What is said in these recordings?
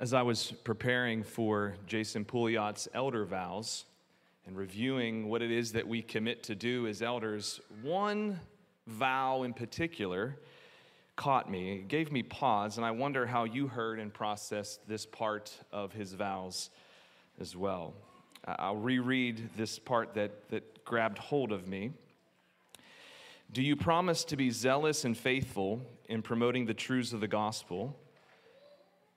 As I was preparing for Jason Pouliot's elder vows and reviewing what it is that we commit to do as elders, one vow in particular caught me. It gave me pause, and I wonder how you heard and processed this part of his vows as well. I'll reread this part that, that grabbed hold of me. Do you promise to be zealous and faithful in promoting the truths of the gospel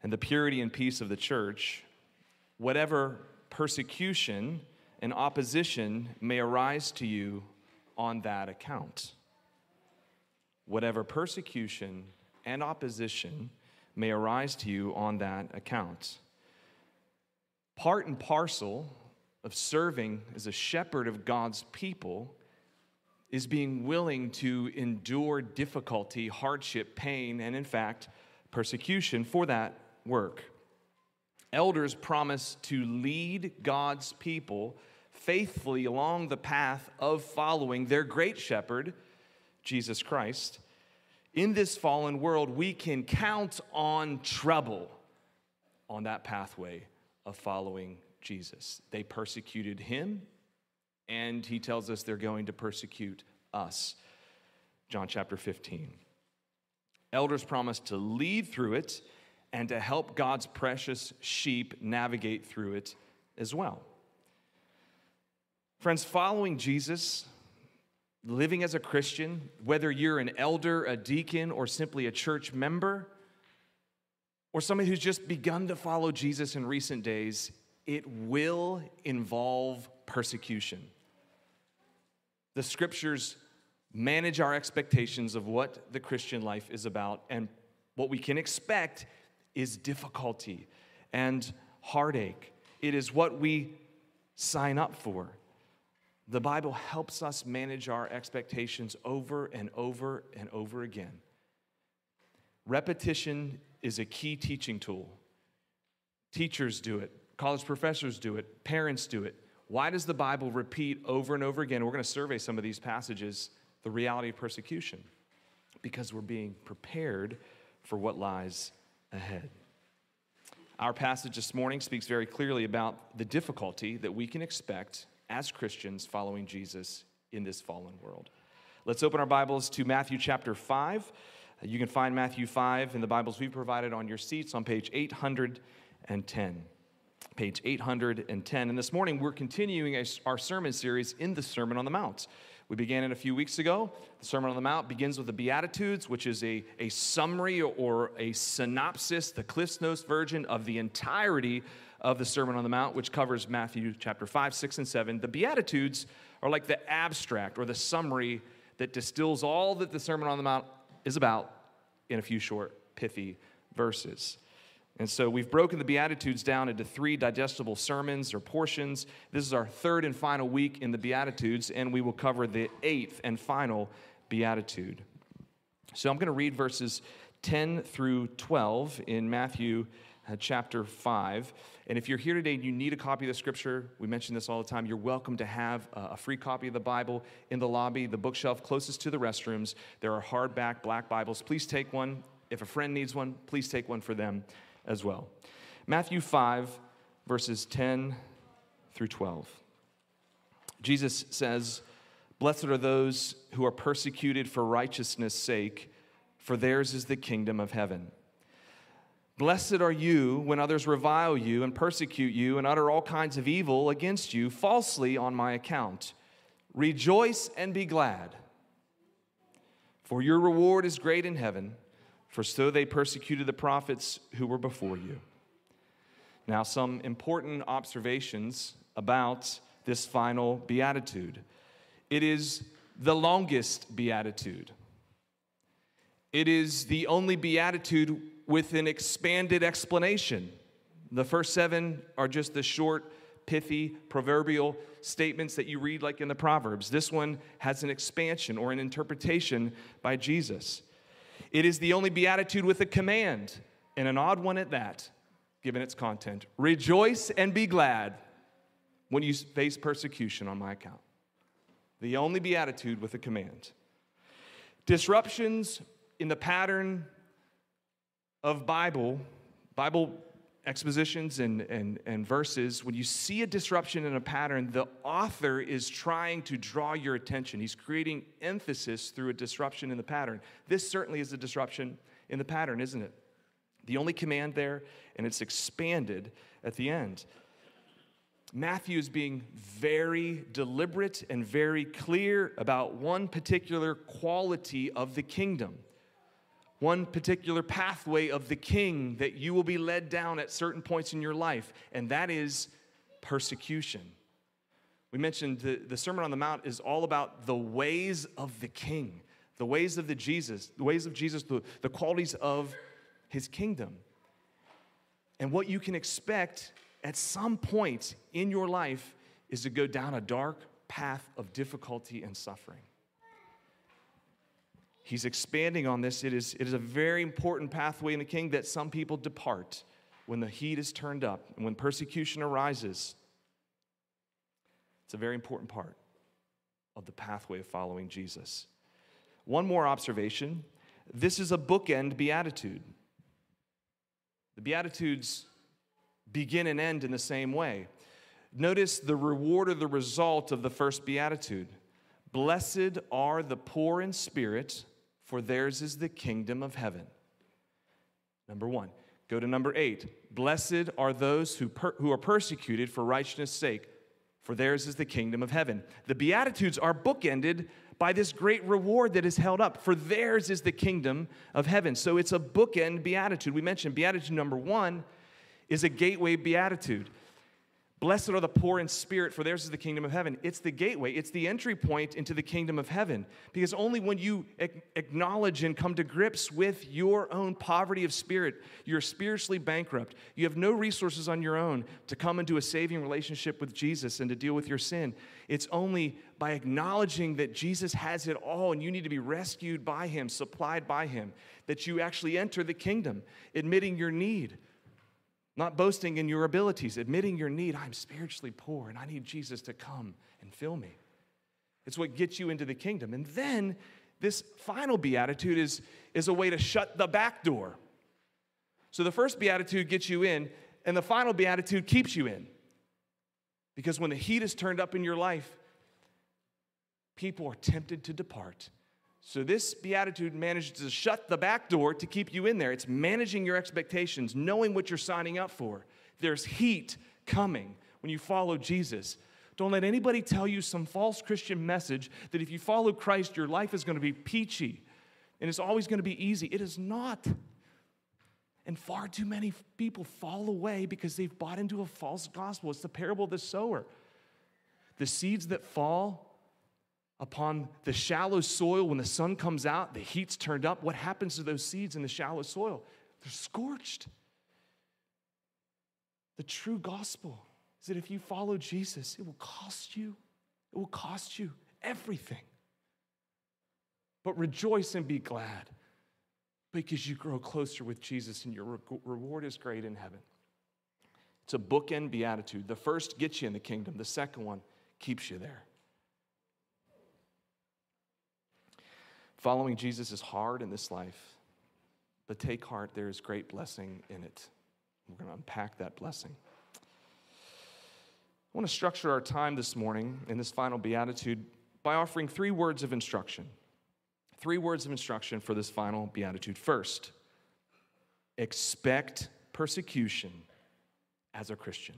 and the purity and peace of the church, whatever persecution and opposition may arise to you on that account? Whatever persecution and opposition may arise to you on that account. Part and parcel of serving as a shepherd of God's people is being willing to endure difficulty, hardship, pain, and in fact, persecution for that work. Elders promise to lead God's people faithfully along the path of following their great shepherd, Jesus Christ. In this fallen world, we can count on trouble on that pathway of following Jesus. They persecuted him, and he tells us they're going to persecute us. John chapter 15. Elders promise to lead through it and to help God's precious sheep navigate through it as well. Friends, following Jesus, living as a Christian, whether you're an elder, a deacon, or simply a church member, or somebody who's just begun to follow Jesus in recent days, it will involve persecution. The scriptures manage our expectations of what the Christian life is about, and what we can expect is difficulty and heartache. It is what we sign up for. The Bible helps us manage our expectations over and over and over again. Repetition is a key teaching tool. Teachers do it, college professors do it, parents do it. Why does the Bible repeat over and over again? We're going to survey some of these passages the reality of persecution because we're being prepared for what lies ahead. Our passage this morning speaks very clearly about the difficulty that we can expect as Christians following Jesus in this fallen world. Let's open our Bibles to Matthew chapter 5. You can find Matthew 5 in the Bibles we provided on your seats on page 810. Page 810. And this morning we're continuing our sermon series in the Sermon on the Mount. We began it a few weeks ago. The Sermon on the Mount begins with the Beatitudes, which is a, a summary or a synopsis, the Cliff's Notes version of the entirety of the Sermon on the Mount, which covers Matthew chapter 5, 6, and 7. The Beatitudes are like the abstract or the summary that distills all that the Sermon on the Mount is about in a few short, pithy verses. And so we've broken the Beatitudes down into three digestible sermons or portions. This is our third and final week in the Beatitudes, and we will cover the eighth and final Beatitude. So I'm going to read verses 10 through 12 in Matthew uh, chapter 5. And if you're here today and you need a copy of the scripture, we mention this all the time, you're welcome to have a free copy of the Bible in the lobby, the bookshelf closest to the restrooms. There are hardback black Bibles. Please take one. If a friend needs one, please take one for them as well. Matthew 5, verses 10 through 12. Jesus says, Blessed are those who are persecuted for righteousness' sake, for theirs is the kingdom of heaven. Blessed are you when others revile you and persecute you and utter all kinds of evil against you falsely on my account. Rejoice and be glad, for your reward is great in heaven for so they persecuted the prophets who were before you. Now, some important observations about this final beatitude. It is the longest beatitude. It is the only beatitude with an expanded explanation. The first seven are just the short, pithy, proverbial statements that you read, like in the Proverbs. This one has an expansion or an interpretation by Jesus. It is the only beatitude with a command, and an odd one at that, given its content. Rejoice and be glad when you face persecution on my account. The only beatitude with a command. Disruptions in the pattern of Bible, Bible expositions and, and, and verses, when you see a disruption in a pattern, the author is trying to draw your attention. He's creating emphasis through a disruption in the pattern. This certainly is a disruption in the pattern, isn't it? The only command there, and it's expanded at the end. Matthew is being very deliberate and very clear about one particular quality of the kingdom one particular pathway of the king that you will be led down at certain points in your life, and that is persecution. We mentioned the, the Sermon on the Mount is all about the ways of the king, the ways of the Jesus, the ways of Jesus, the, the qualities of his kingdom. And what you can expect at some point in your life is to go down a dark path of difficulty and suffering. He's expanding on this. It is, it is a very important pathway in the king that some people depart when the heat is turned up and when persecution arises. It's a very important part of the pathway of following Jesus. One more observation this is a bookend beatitude. The Beatitudes begin and end in the same way. Notice the reward or the result of the first beatitude. Blessed are the poor in spirit, for theirs is the kingdom of heaven. Number one. Go to number eight. Blessed are those who, per, who are persecuted for righteousness' sake, for theirs is the kingdom of heaven. The Beatitudes are bookended by this great reward that is held up, for theirs is the kingdom of heaven. So it's a bookend beatitude. We mentioned beatitude number one is a gateway beatitude. Blessed are the poor in spirit, for theirs is the kingdom of heaven. It's the gateway, it's the entry point into the kingdom of heaven. Because only when you acknowledge and come to grips with your own poverty of spirit, you're spiritually bankrupt, you have no resources on your own to come into a saving relationship with Jesus and to deal with your sin. It's only by acknowledging that Jesus has it all and you need to be rescued by Him, supplied by Him, that you actually enter the kingdom, admitting your need not boasting in your abilities, admitting your need. I'm spiritually poor and I need Jesus to come and fill me. It's what gets you into the kingdom. And then this final beatitude is, is a way to shut the back door. So the first beatitude gets you in, and the final beatitude keeps you in. Because when the heat is turned up in your life, people are tempted to depart. So, this beatitude manages to shut the back door to keep you in there. It's managing your expectations, knowing what you're signing up for. There's heat coming when you follow Jesus. Don't let anybody tell you some false Christian message that if you follow Christ, your life is going to be peachy and it's always going to be easy. It is not. And far too many people fall away because they've bought into a false gospel. It's the parable of the sower. The seeds that fall upon the shallow soil when the sun comes out, the heat's turned up. What happens to those seeds in the shallow soil? They're scorched. The true gospel is that if you follow Jesus, it will cost you. It will cost you everything. But rejoice and be glad because you grow closer with Jesus and your reward is great in heaven. It's a bookend beatitude. The first gets you in the kingdom, the second one keeps you there. Following Jesus is hard in this life, but take heart, there is great blessing in it. We're going to unpack that blessing. I want to structure our time this morning in this final beatitude by offering three words of instruction. Three words of instruction for this final beatitude. First, expect persecution as a Christian.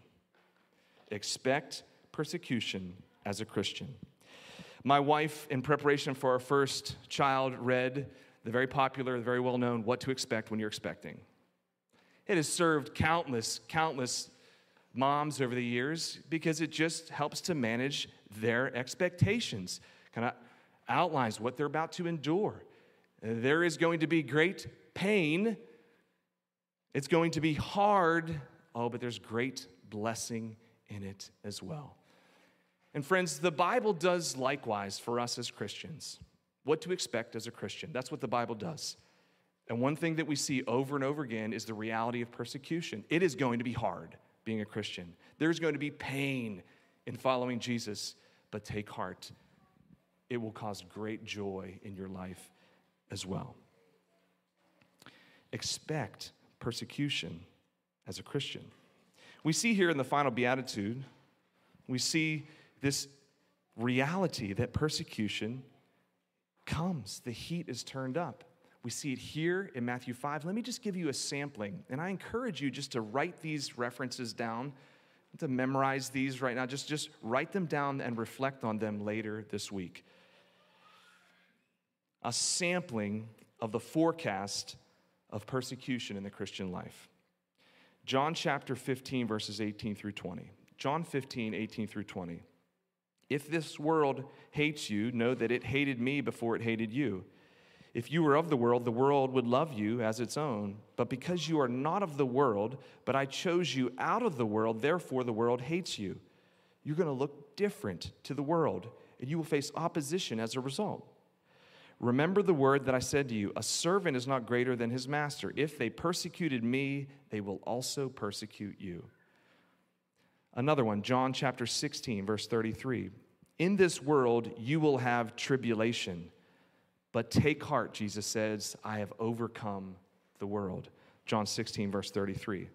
Expect persecution as a Christian. My wife, in preparation for our first child, read the very popular, very well known What to Expect When You're Expecting. It has served countless, countless moms over the years because it just helps to manage their expectations, kind of outlines what they're about to endure. There is going to be great pain, it's going to be hard, oh, but there's great blessing in it as well. And friends, the Bible does likewise for us as Christians. What to expect as a Christian. That's what the Bible does. And one thing that we see over and over again is the reality of persecution. It is going to be hard being a Christian, there's going to be pain in following Jesus, but take heart. It will cause great joy in your life as well. Expect persecution as a Christian. We see here in the final beatitude, we see this reality that persecution comes, the heat is turned up. We see it here in Matthew 5. Let me just give you a sampling, and I encourage you just to write these references down, to memorize these right now. Just, just write them down and reflect on them later this week. A sampling of the forecast of persecution in the Christian life. John chapter 15, verses 18 through 20. John 15, 18 through 20. If this world hates you, know that it hated me before it hated you. If you were of the world, the world would love you as its own. But because you are not of the world, but I chose you out of the world, therefore the world hates you. You're going to look different to the world, and you will face opposition as a result. Remember the word that I said to you A servant is not greater than his master. If they persecuted me, they will also persecute you. Another one, John chapter 16, verse 33. In this world you will have tribulation, but take heart, Jesus says, I have overcome the world. John 16, verse 33.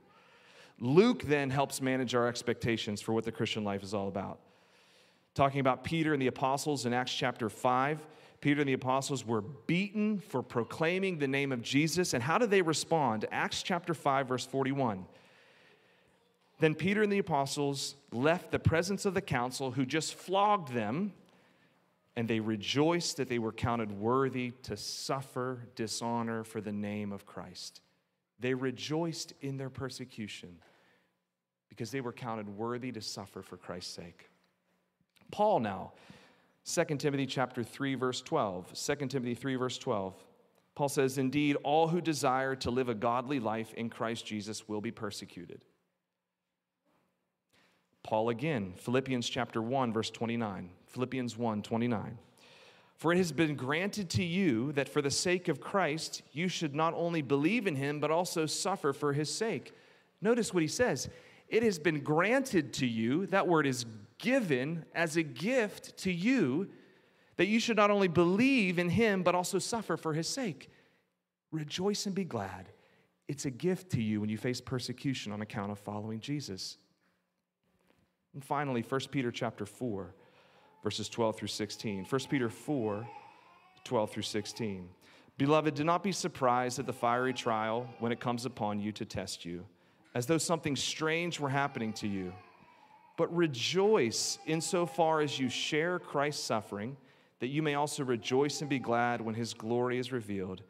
Luke then helps manage our expectations for what the Christian life is all about. Talking about Peter and the apostles in Acts chapter 5 Peter and the apostles were beaten for proclaiming the name of Jesus. And how did they respond? Acts chapter 5, verse 41. Then Peter and the apostles left the presence of the council, who just flogged them, and they rejoiced that they were counted worthy to suffer dishonor for the name of Christ. They rejoiced in their persecution because they were counted worthy to suffer for Christ's sake. Paul now 2 Timothy chapter 3 verse 12. 2 Timothy 3 verse 12. Paul says, "Indeed, all who desire to live a godly life in Christ Jesus will be persecuted." Paul again, Philippians chapter 1 verse 29. Philippians 1 29. For it has been granted to you that for the sake of Christ you should not only believe in him but also suffer for his sake. Notice what he says. It has been granted to you, that word is given as a gift to you, that you should not only believe in him, but also suffer for his sake. Rejoice and be glad. It's a gift to you when you face persecution on account of following Jesus. And finally, 1 Peter chapter 4, verses 12 through 16. 1 Peter 4, 12 through 16. Beloved, do not be surprised at the fiery trial when it comes upon you to test you as though something strange were happening to you. But rejoice insofar as you share Christ's suffering, that you may also rejoice and be glad when his glory is revealed.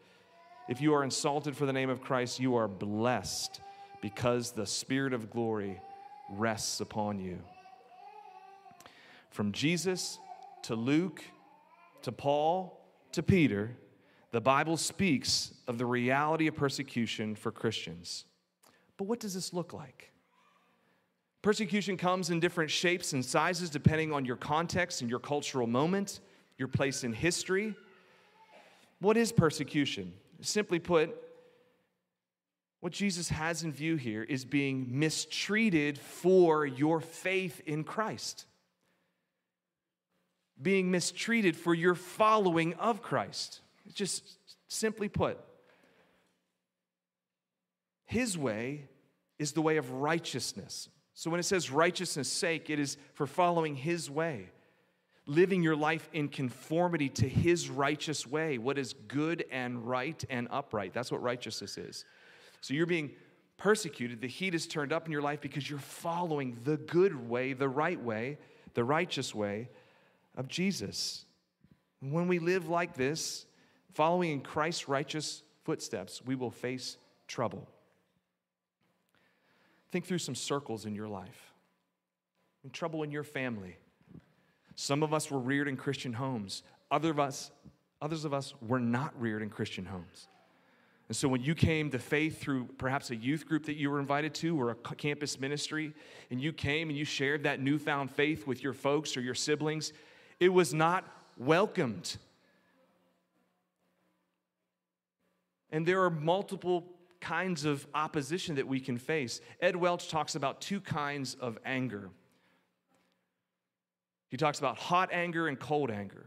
If you are insulted for the name of Christ, you are blessed because the Spirit of glory rests upon you. From Jesus to Luke to Paul to Peter, the Bible speaks of the reality of persecution for Christians. But what does this look like? Persecution comes in different shapes and sizes depending on your context and your cultural moment, your place in history. What is persecution? Simply put, what Jesus has in view here is being mistreated for your faith in Christ. Being mistreated for your following of Christ. Just simply put, his way is the way of righteousness. So when it says righteousness' sake, it is for following His way, living your life in conformity to His righteous way, what is good and right and upright. That's what righteousness is. So you're being persecuted, the heat is turned up in your life because you're following the good way, the right way, the righteous way of Jesus. When we live like this, following in Christ's righteous footsteps, we will face trouble. Think through some circles in your life, in trouble in your family. Some of us were reared in Christian homes. Other of us, others of us were not reared in Christian homes. And so when you came to faith through perhaps a youth group that you were invited to or a campus ministry, and you came and you shared that newfound faith with your folks or your siblings, it was not welcomed. And there are multiple kinds of opposition that we can face. Ed Welch talks about two kinds of anger. He talks about hot anger and cold anger.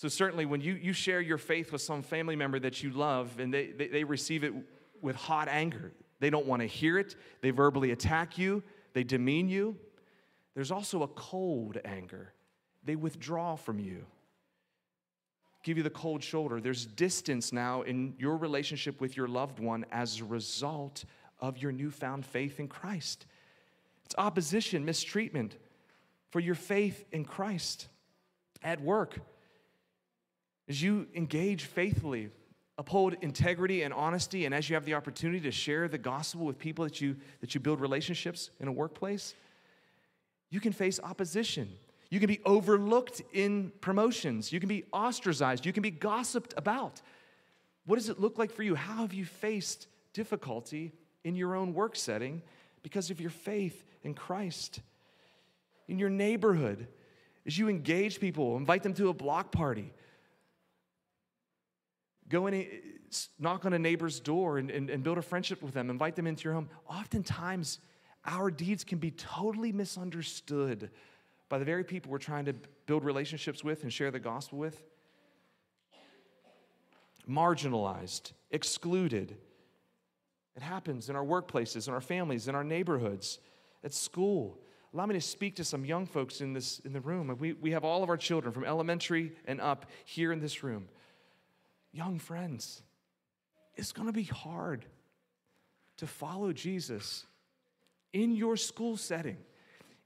So, certainly, when you, you share your faith with some family member that you love and they, they, they receive it with hot anger, They don't want to hear it. They verbally attack you, they demean you. There's also a cold anger. They withdraw from you, give you the cold shoulder. There's distance now in your relationship with your loved one as a result of your newfound faith in Christ. It's opposition, mistreatment for your faith in Christ at work. As you engage faithfully, uphold integrity and honesty, and as you have the opportunity to share the gospel with people that you, that you build relationships in a workplace, you can face opposition. You can be overlooked in promotions. You can be ostracized. You can be gossiped about. What does it look like for you? How have you faced difficulty in your own work setting because of your faith in Christ? In your neighborhood, as you engage people, invite them to a block party, go in, eh, knock on a neighbor's door and, and, and build a friendship with them, invite them into your home. Oftentimes, our deeds can be totally misunderstood by the very people we're trying to build relationships with and share the gospel with. Marginalized, excluded. It happens in our workplaces, in our families, in our neighborhoods, at school. Allow me to speak to some young folks in, this, in the room. We, we have all of our children from elementary and up here in this room. Young friends, it's going to be hard to follow Jesus in your school setting.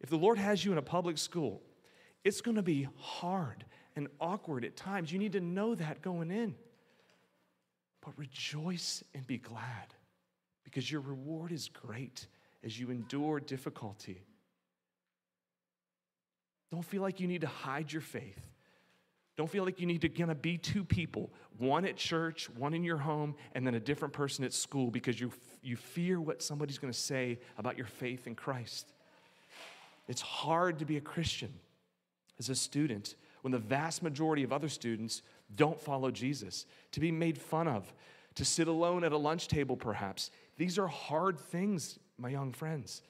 If the Lord has you in a public school, it's going to be hard and awkward at times. You need to know that going in. But rejoice and be glad because your reward is great as you endure difficulty. Don't feel like you need to hide your faith. Don't feel like you need to of be two people, one at church, one in your home, and then a different person at school because you, you fear what somebody's going to say about your faith in Christ. It's hard to be a Christian as a student when the vast majority of other students don't follow Jesus, to be made fun of, to sit alone at a lunch table, perhaps. These are hard things, my young friends.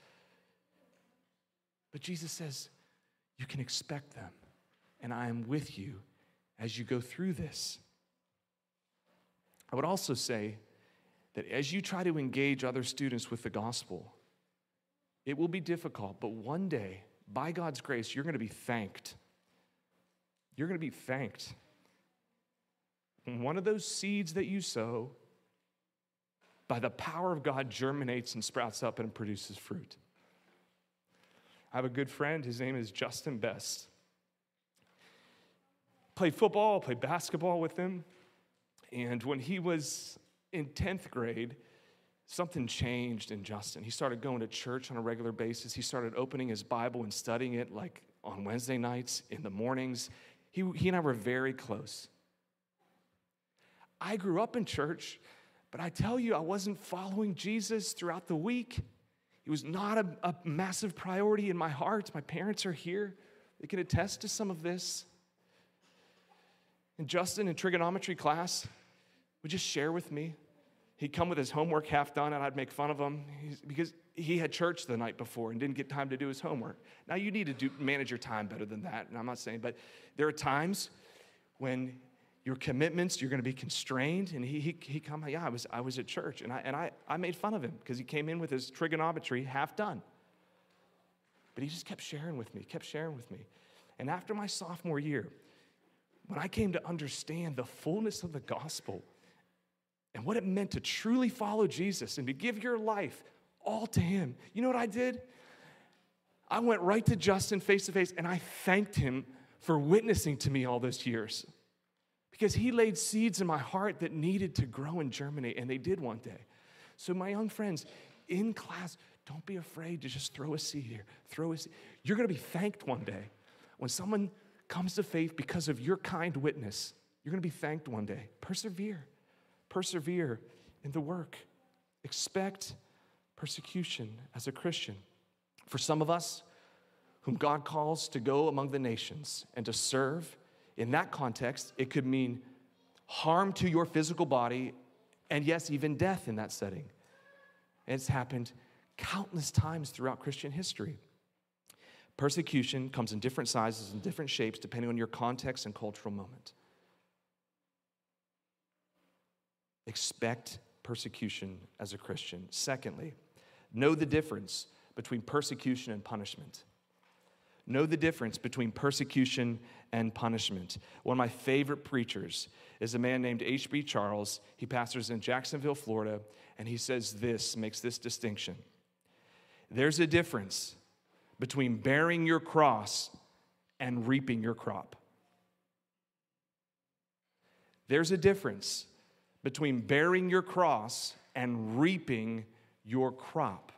But Jesus says, You can expect them, and I am with you as you go through this. I would also say that as you try to engage other students with the gospel, it will be difficult, but one day, by God's grace, you're going to be thanked. You're going to be thanked. One of those seeds that you sow, by the power of God, germinates and sprouts up and produces fruit. I have a good friend, his name is Justin Best played football, played basketball with him. And when he was in 10th grade, something changed in Justin. He started going to church on a regular basis. He started opening his Bible and studying it like on Wednesday nights, in the mornings. He, he and I were very close. I grew up in church, but I tell you, I wasn't following Jesus throughout the week. He was not a, a massive priority in my heart. My parents are here, they can attest to some of this. And Justin in trigonometry class would just share with me. He'd come with his homework half done, and I'd make fun of him because he had church the night before and didn't get time to do his homework. Now, you need to do, manage your time better than that, and I'm not saying, but there are times when your commitments, you're going to be constrained. And he, he, he come, yeah, I was, I was at church, and I, and I, I made fun of him because he came in with his trigonometry half done. But he just kept sharing with me, kept sharing with me. And after my sophomore year, when I came to understand the fullness of the gospel and what it meant to truly follow Jesus and to give your life all to Him, you know what I did? I went right to Justin face to face and I thanked him for witnessing to me all those years because he laid seeds in my heart that needed to grow and germinate, and they did one day. So, my young friends, in class, don't be afraid to just throw a seed here. Throw a seed. You're going to be thanked one day when someone comes to faith because of your kind witness. You're going to be thanked one day. Persevere. Persevere in the work. Expect persecution as a Christian. For some of us, whom God calls to go among the nations and to serve, in that context, it could mean harm to your physical body, and yes, even death in that setting. And it's happened countless times throughout Christian history. Persecution comes in different sizes and different shapes depending on your context and cultural moment. Expect persecution as a Christian. Secondly, know the difference between persecution and punishment. Know the difference between persecution and punishment. One of my favorite preachers is a man named H.B. Charles. He pastors in Jacksonville, Florida, and he says this, makes this distinction. There's a difference between bearing your cross and reaping your crop. There's a difference between bearing your cross and reaping your crop.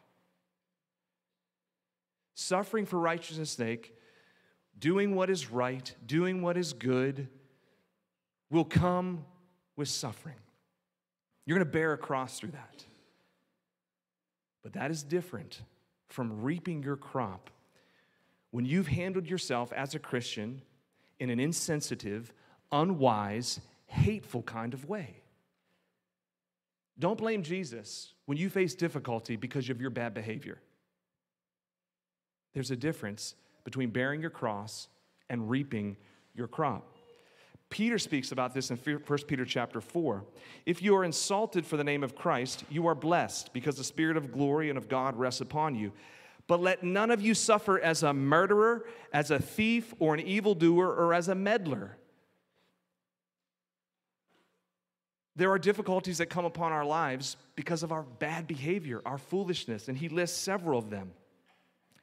Suffering for righteousness' sake, doing what is right, doing what is good, will come with suffering. You're going to bear a cross through that. But that is different from reaping your crop when you've handled yourself as a Christian in an insensitive, unwise, hateful kind of way. Don't blame Jesus when you face difficulty because of your bad behavior. There's a difference between bearing your cross and reaping your crop. Peter speaks about this in 1 Peter chapter 4. If you are insulted for the name of Christ, you are blessed because the Spirit of glory and of God rests upon you. But let none of you suffer as a murderer, as a thief, or an evildoer, or as a meddler. There are difficulties that come upon our lives because of our bad behavior, our foolishness, and he lists several of them.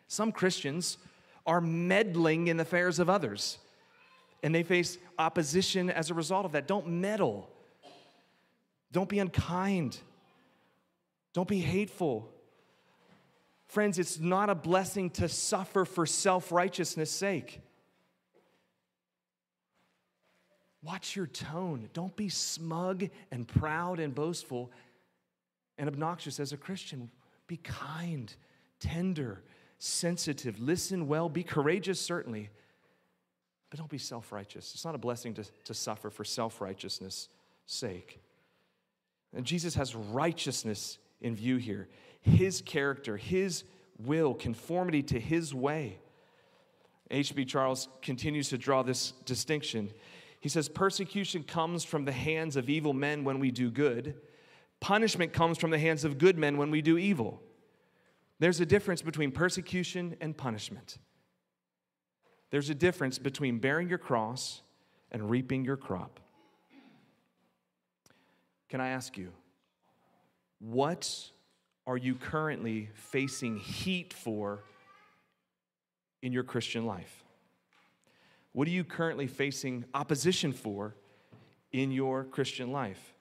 Some Christians are meddling in the affairs of others, and they face opposition as a result of that. Don't meddle, don't be unkind, don't be hateful. Friends, it's not a blessing to suffer for self righteousness' sake. Watch your tone. Don't be smug and proud and boastful and obnoxious as a Christian. Be kind, tender, sensitive. Listen well. Be courageous, certainly. But don't be self righteous. It's not a blessing to, to suffer for self righteousness' sake. And Jesus has righteousness in view here his character, his will, conformity to his way. H.B. Charles continues to draw this distinction. He says, Persecution comes from the hands of evil men when we do good, punishment comes from the hands of good men when we do evil. There's a difference between persecution and punishment. There's a difference between bearing your cross and reaping your crop. Can I ask you, what are you currently facing heat for in your Christian life? What are you currently facing opposition for in your Christian life?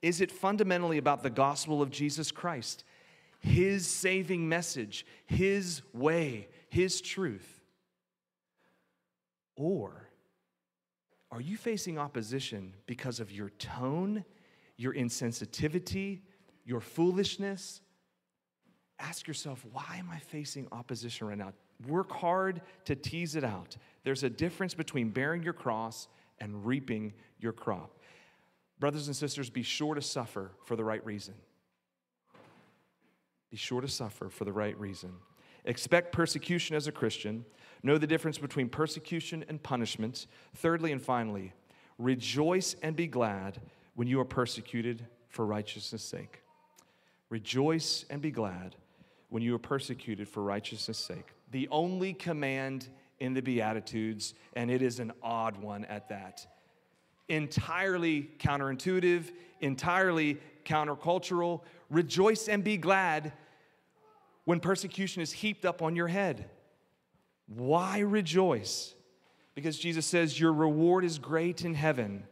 Is it fundamentally about the gospel of Jesus Christ, His saving message, His way, His truth? Or are you facing opposition because of your tone, your insensitivity, your foolishness? ask yourself, why am I facing opposition right now? Work hard to tease it out. There's a difference between bearing your cross and reaping your crop. Brothers and sisters, be sure to suffer for the right reason. Be sure to suffer for the right reason. Expect persecution as a Christian. Know the difference between persecution and punishment. Thirdly and finally, rejoice and be glad when you are persecuted for righteousness' sake. Rejoice and be glad when you are persecuted for righteousness' sake. The only command in the Beatitudes, and it is an odd one at that. Entirely counterintuitive, entirely countercultural. Rejoice and be glad when persecution is heaped up on your head. Why rejoice? Because Jesus says, Your reward is great in heaven.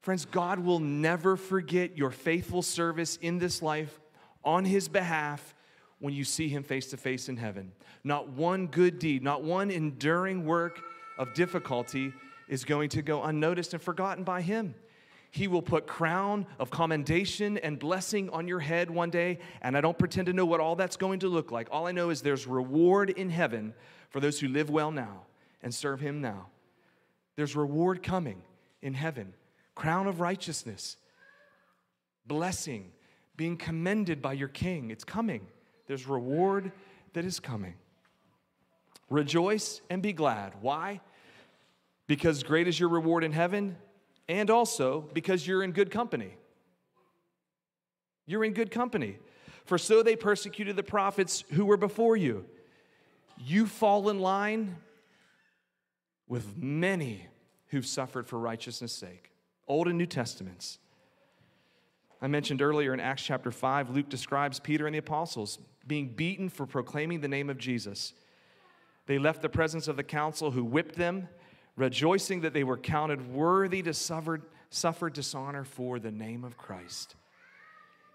Friends, God will never forget your faithful service in this life on his behalf when you see him face to face in heaven. Not one good deed, not one enduring work of difficulty is going to go unnoticed and forgotten by him. He will put crown of commendation and blessing on your head one day, and I don't pretend to know what all that's going to look like. All I know is there's reward in heaven for those who live well now and serve him now. There's reward coming in heaven. Crown of righteousness, blessing, being commended by your king. It's coming. There's reward that is coming. Rejoice and be glad. Why? Because great is your reward in heaven, and also because you're in good company. You're in good company. For so they persecuted the prophets who were before you. You fall in line with many who've suffered for righteousness' sake, Old and New Testaments. I mentioned earlier in Acts chapter 5, Luke describes Peter and the apostles being beaten for proclaiming the name of Jesus. They left the presence of the council, who whipped them, rejoicing that they were counted worthy to suffer, suffer dishonor for the name of Christ.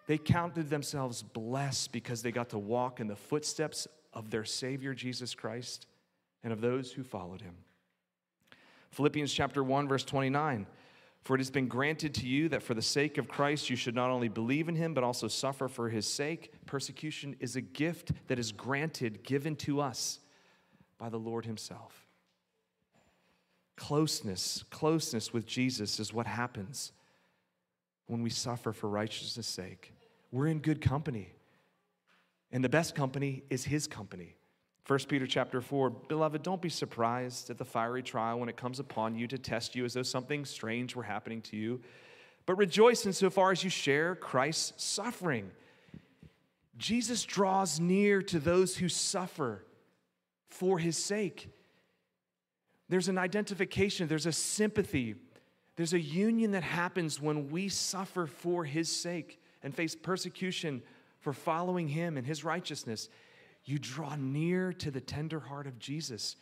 They counted themselves blessed because they got to walk in the footsteps of their Savior Jesus Christ and of those who followed him. Philippians chapter 1 verse 29 For it has been granted to you that for the sake of Christ you should not only believe in him but also suffer for his sake. Persecution is a gift that is granted given to us by the Lord himself. Closeness, closeness with Jesus is what happens when we suffer for righteousness' sake. We're in good company. And the best company is his company. 1 Peter chapter 4, beloved, don't be surprised at the fiery trial when it comes upon you to test you as though something strange were happening to you, but rejoice insofar as you share Christ's suffering. Jesus draws near to those who suffer for his sake. There's an identification, there's a sympathy, there's a union that happens when we suffer for his sake and face persecution for following him and his righteousness. You draw near to the tender heart of Jesus.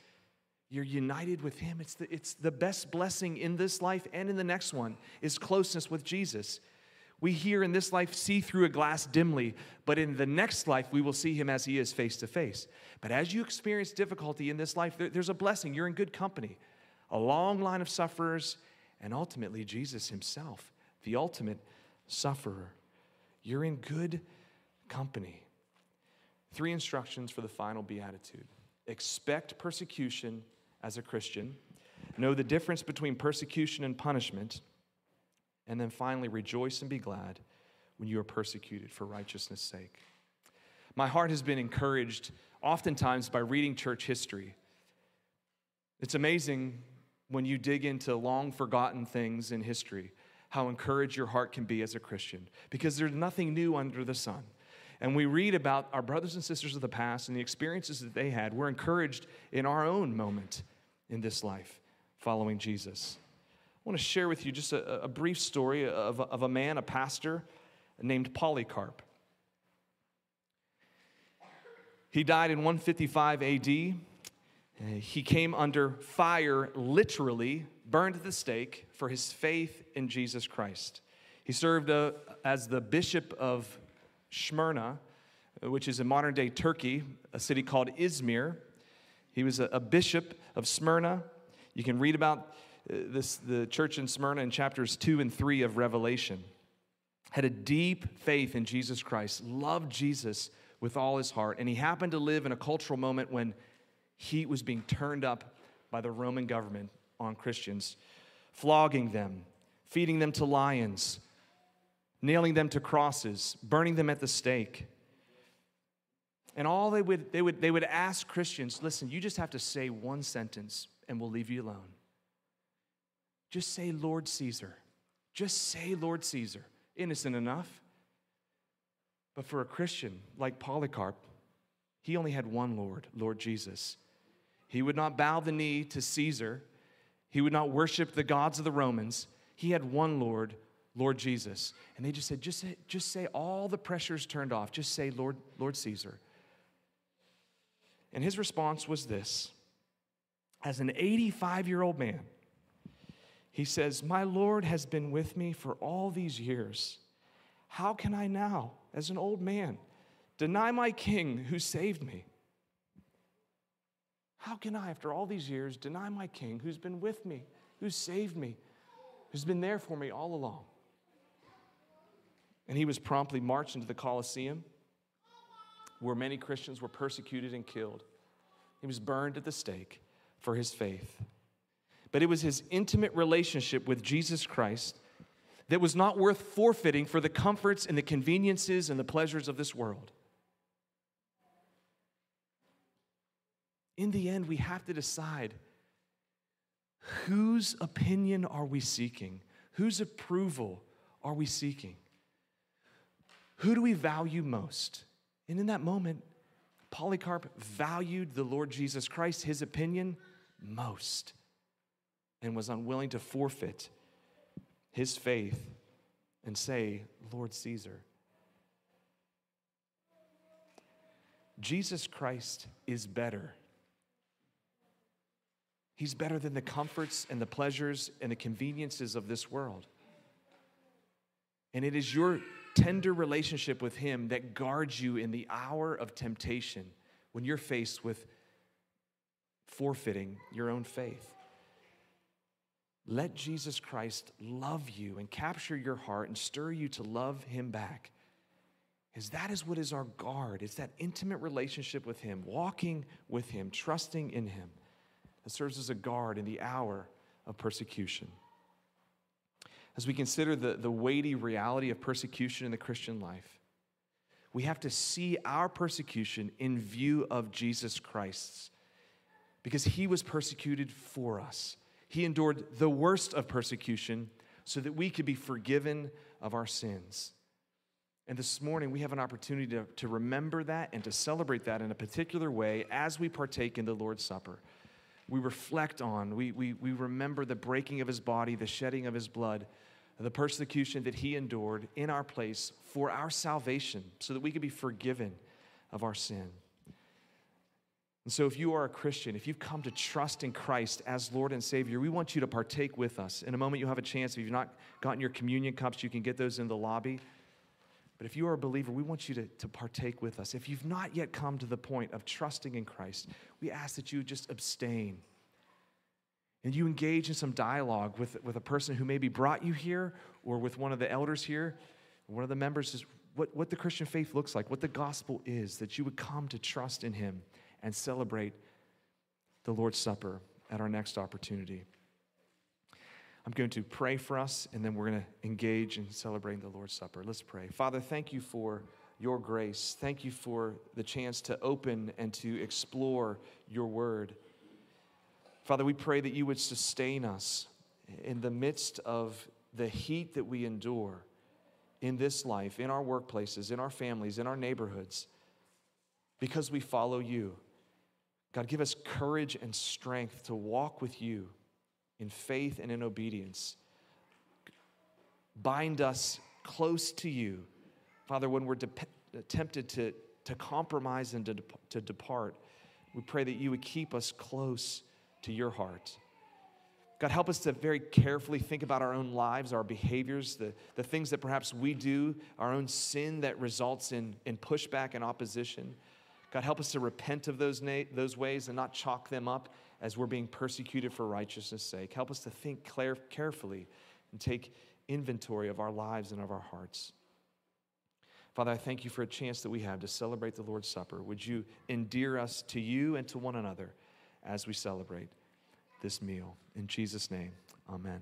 You're united with him. It's the, it's the best blessing in this life and in the next one is closeness with Jesus. We here in this life see through a glass dimly, but in the next life we will see him as he is face to face. But as you experience difficulty in this life, there, there's a blessing. You're in good company. A long line of sufferers, and ultimately Jesus himself, the ultimate sufferer. You're in good company. Three instructions for the final beatitude expect persecution as a Christian, know the difference between persecution and punishment and then finally, rejoice and be glad when you are persecuted for righteousness' sake. My heart has been encouraged oftentimes by reading church history. It's amazing when you dig into long forgotten things in history how encouraged your heart can be as a Christian because there's nothing new under the sun. And we read about our brothers and sisters of the past and the experiences that they had. We're encouraged in our own moment in this life following Jesus. I want to share with you just a, a brief story of, of a man, a pastor named Polycarp. He died in 155 AD. He came under fire, literally, burned at the stake for his faith in Jesus Christ. He served uh, as the bishop of Smyrna, which is in modern day Turkey, a city called Izmir. He was a, a bishop of Smyrna. You can read about Uh, this, the church in Smyrna in chapters 2 and 3 of Revelation had a deep faith in Jesus Christ, loved Jesus with all his heart, and he happened to live in a cultural moment when heat was being turned up by the Roman government on Christians, flogging them, feeding them to lions, nailing them to crosses, burning them at the stake. And all they would, they would, they would ask Christians listen, you just have to say one sentence and we'll leave you alone. Just say, Lord Caesar. Just say, Lord Caesar. Innocent enough. But for a Christian like Polycarp, he only had one Lord, Lord Jesus. He would not bow the knee to Caesar, he would not worship the gods of the Romans. He had one Lord, Lord Jesus. And they just said, just say, just say all the pressure's turned off. Just say, Lord, Lord Caesar. And his response was this As an 85 year old man, he says, My Lord has been with me for all these years. How can I now, as an old man, deny my king who saved me? How can I, after all these years, deny my king who's been with me, who saved me, who's been there for me all along? And he was promptly marched into the Colosseum, where many Christians were persecuted and killed. He was burned at the stake for his faith but it was his intimate relationship with Jesus Christ that was not worth forfeiting for the comforts and the conveniences and the pleasures of this world. In the end, we have to decide whose opinion are we seeking? Whose approval are we seeking? Who do we value most? And in that moment, Polycarp valued the Lord Jesus Christ, his opinion, most, and was unwilling to forfeit his faith and say, Lord Caesar. Jesus Christ is better. He's better than the comforts and the pleasures and the conveniences of this world. And it is your tender relationship with Him that guards you in the hour of temptation when you're faced with forfeiting your own faith. Let Jesus Christ love you and capture your heart and stir you to love Him back. Is that is what is our guard. It's that intimate relationship with Him, walking with Him, trusting in Him that serves as a guard in the hour of persecution. As we consider the, the weighty reality of persecution in the Christian life, we have to see our persecution in view of Jesus Christ's because he was persecuted for us. He endured the worst of persecution so that we could be forgiven of our sins. And this morning, we have an opportunity to, to remember that and to celebrate that in a particular way as we partake in the Lord's Supper. We reflect on, we, we, we remember the breaking of his body, the shedding of his blood, the persecution that he endured in our place for our salvation, so that we could be forgiven of our sin. And so, if you are a Christian, if you've come to trust in Christ as Lord and Savior, we want you to partake with us. In a moment, you'll have a chance. If you've not gotten your communion cups, you can get those in the lobby. But if you are a believer, we want you to, to partake with us. If you've not yet come to the point of trusting in Christ, we ask that you just abstain and you engage in some dialogue with, with a person who maybe brought you here or with one of the elders here, one of the members, is what, what the Christian faith looks like, what the gospel is, that you would come to trust in Him and celebrate the Lord's Supper at our next opportunity. I'm going to pray for us, and then we're going to engage in celebrating the Lord's Supper. Let's pray. Father, thank you for your grace. Thank you for the chance to open and to explore your word. Father, we pray that you would sustain us in the midst of the heat that we endure in this life, in our workplaces, in our families, in our neighborhoods, because we follow you. God, give us courage and strength to walk with you in faith and in obedience. Bind us close to you. Father, when we're de- tempted to, to compromise and to, to depart, we pray that you would keep us close to your heart. God, help us to very carefully think about our own lives, our behaviors, the, the things that perhaps we do, our own sin that results in, in pushback and opposition. God, help us to repent of those, na- those ways and not chalk them up as we're being persecuted for righteousness' sake. Help us to think carefully and take inventory of our lives and of our hearts. Father, I thank you for a chance that we have to celebrate the Lord's Supper. Would you endear us to you and to one another as we celebrate this meal? In Jesus' name, amen.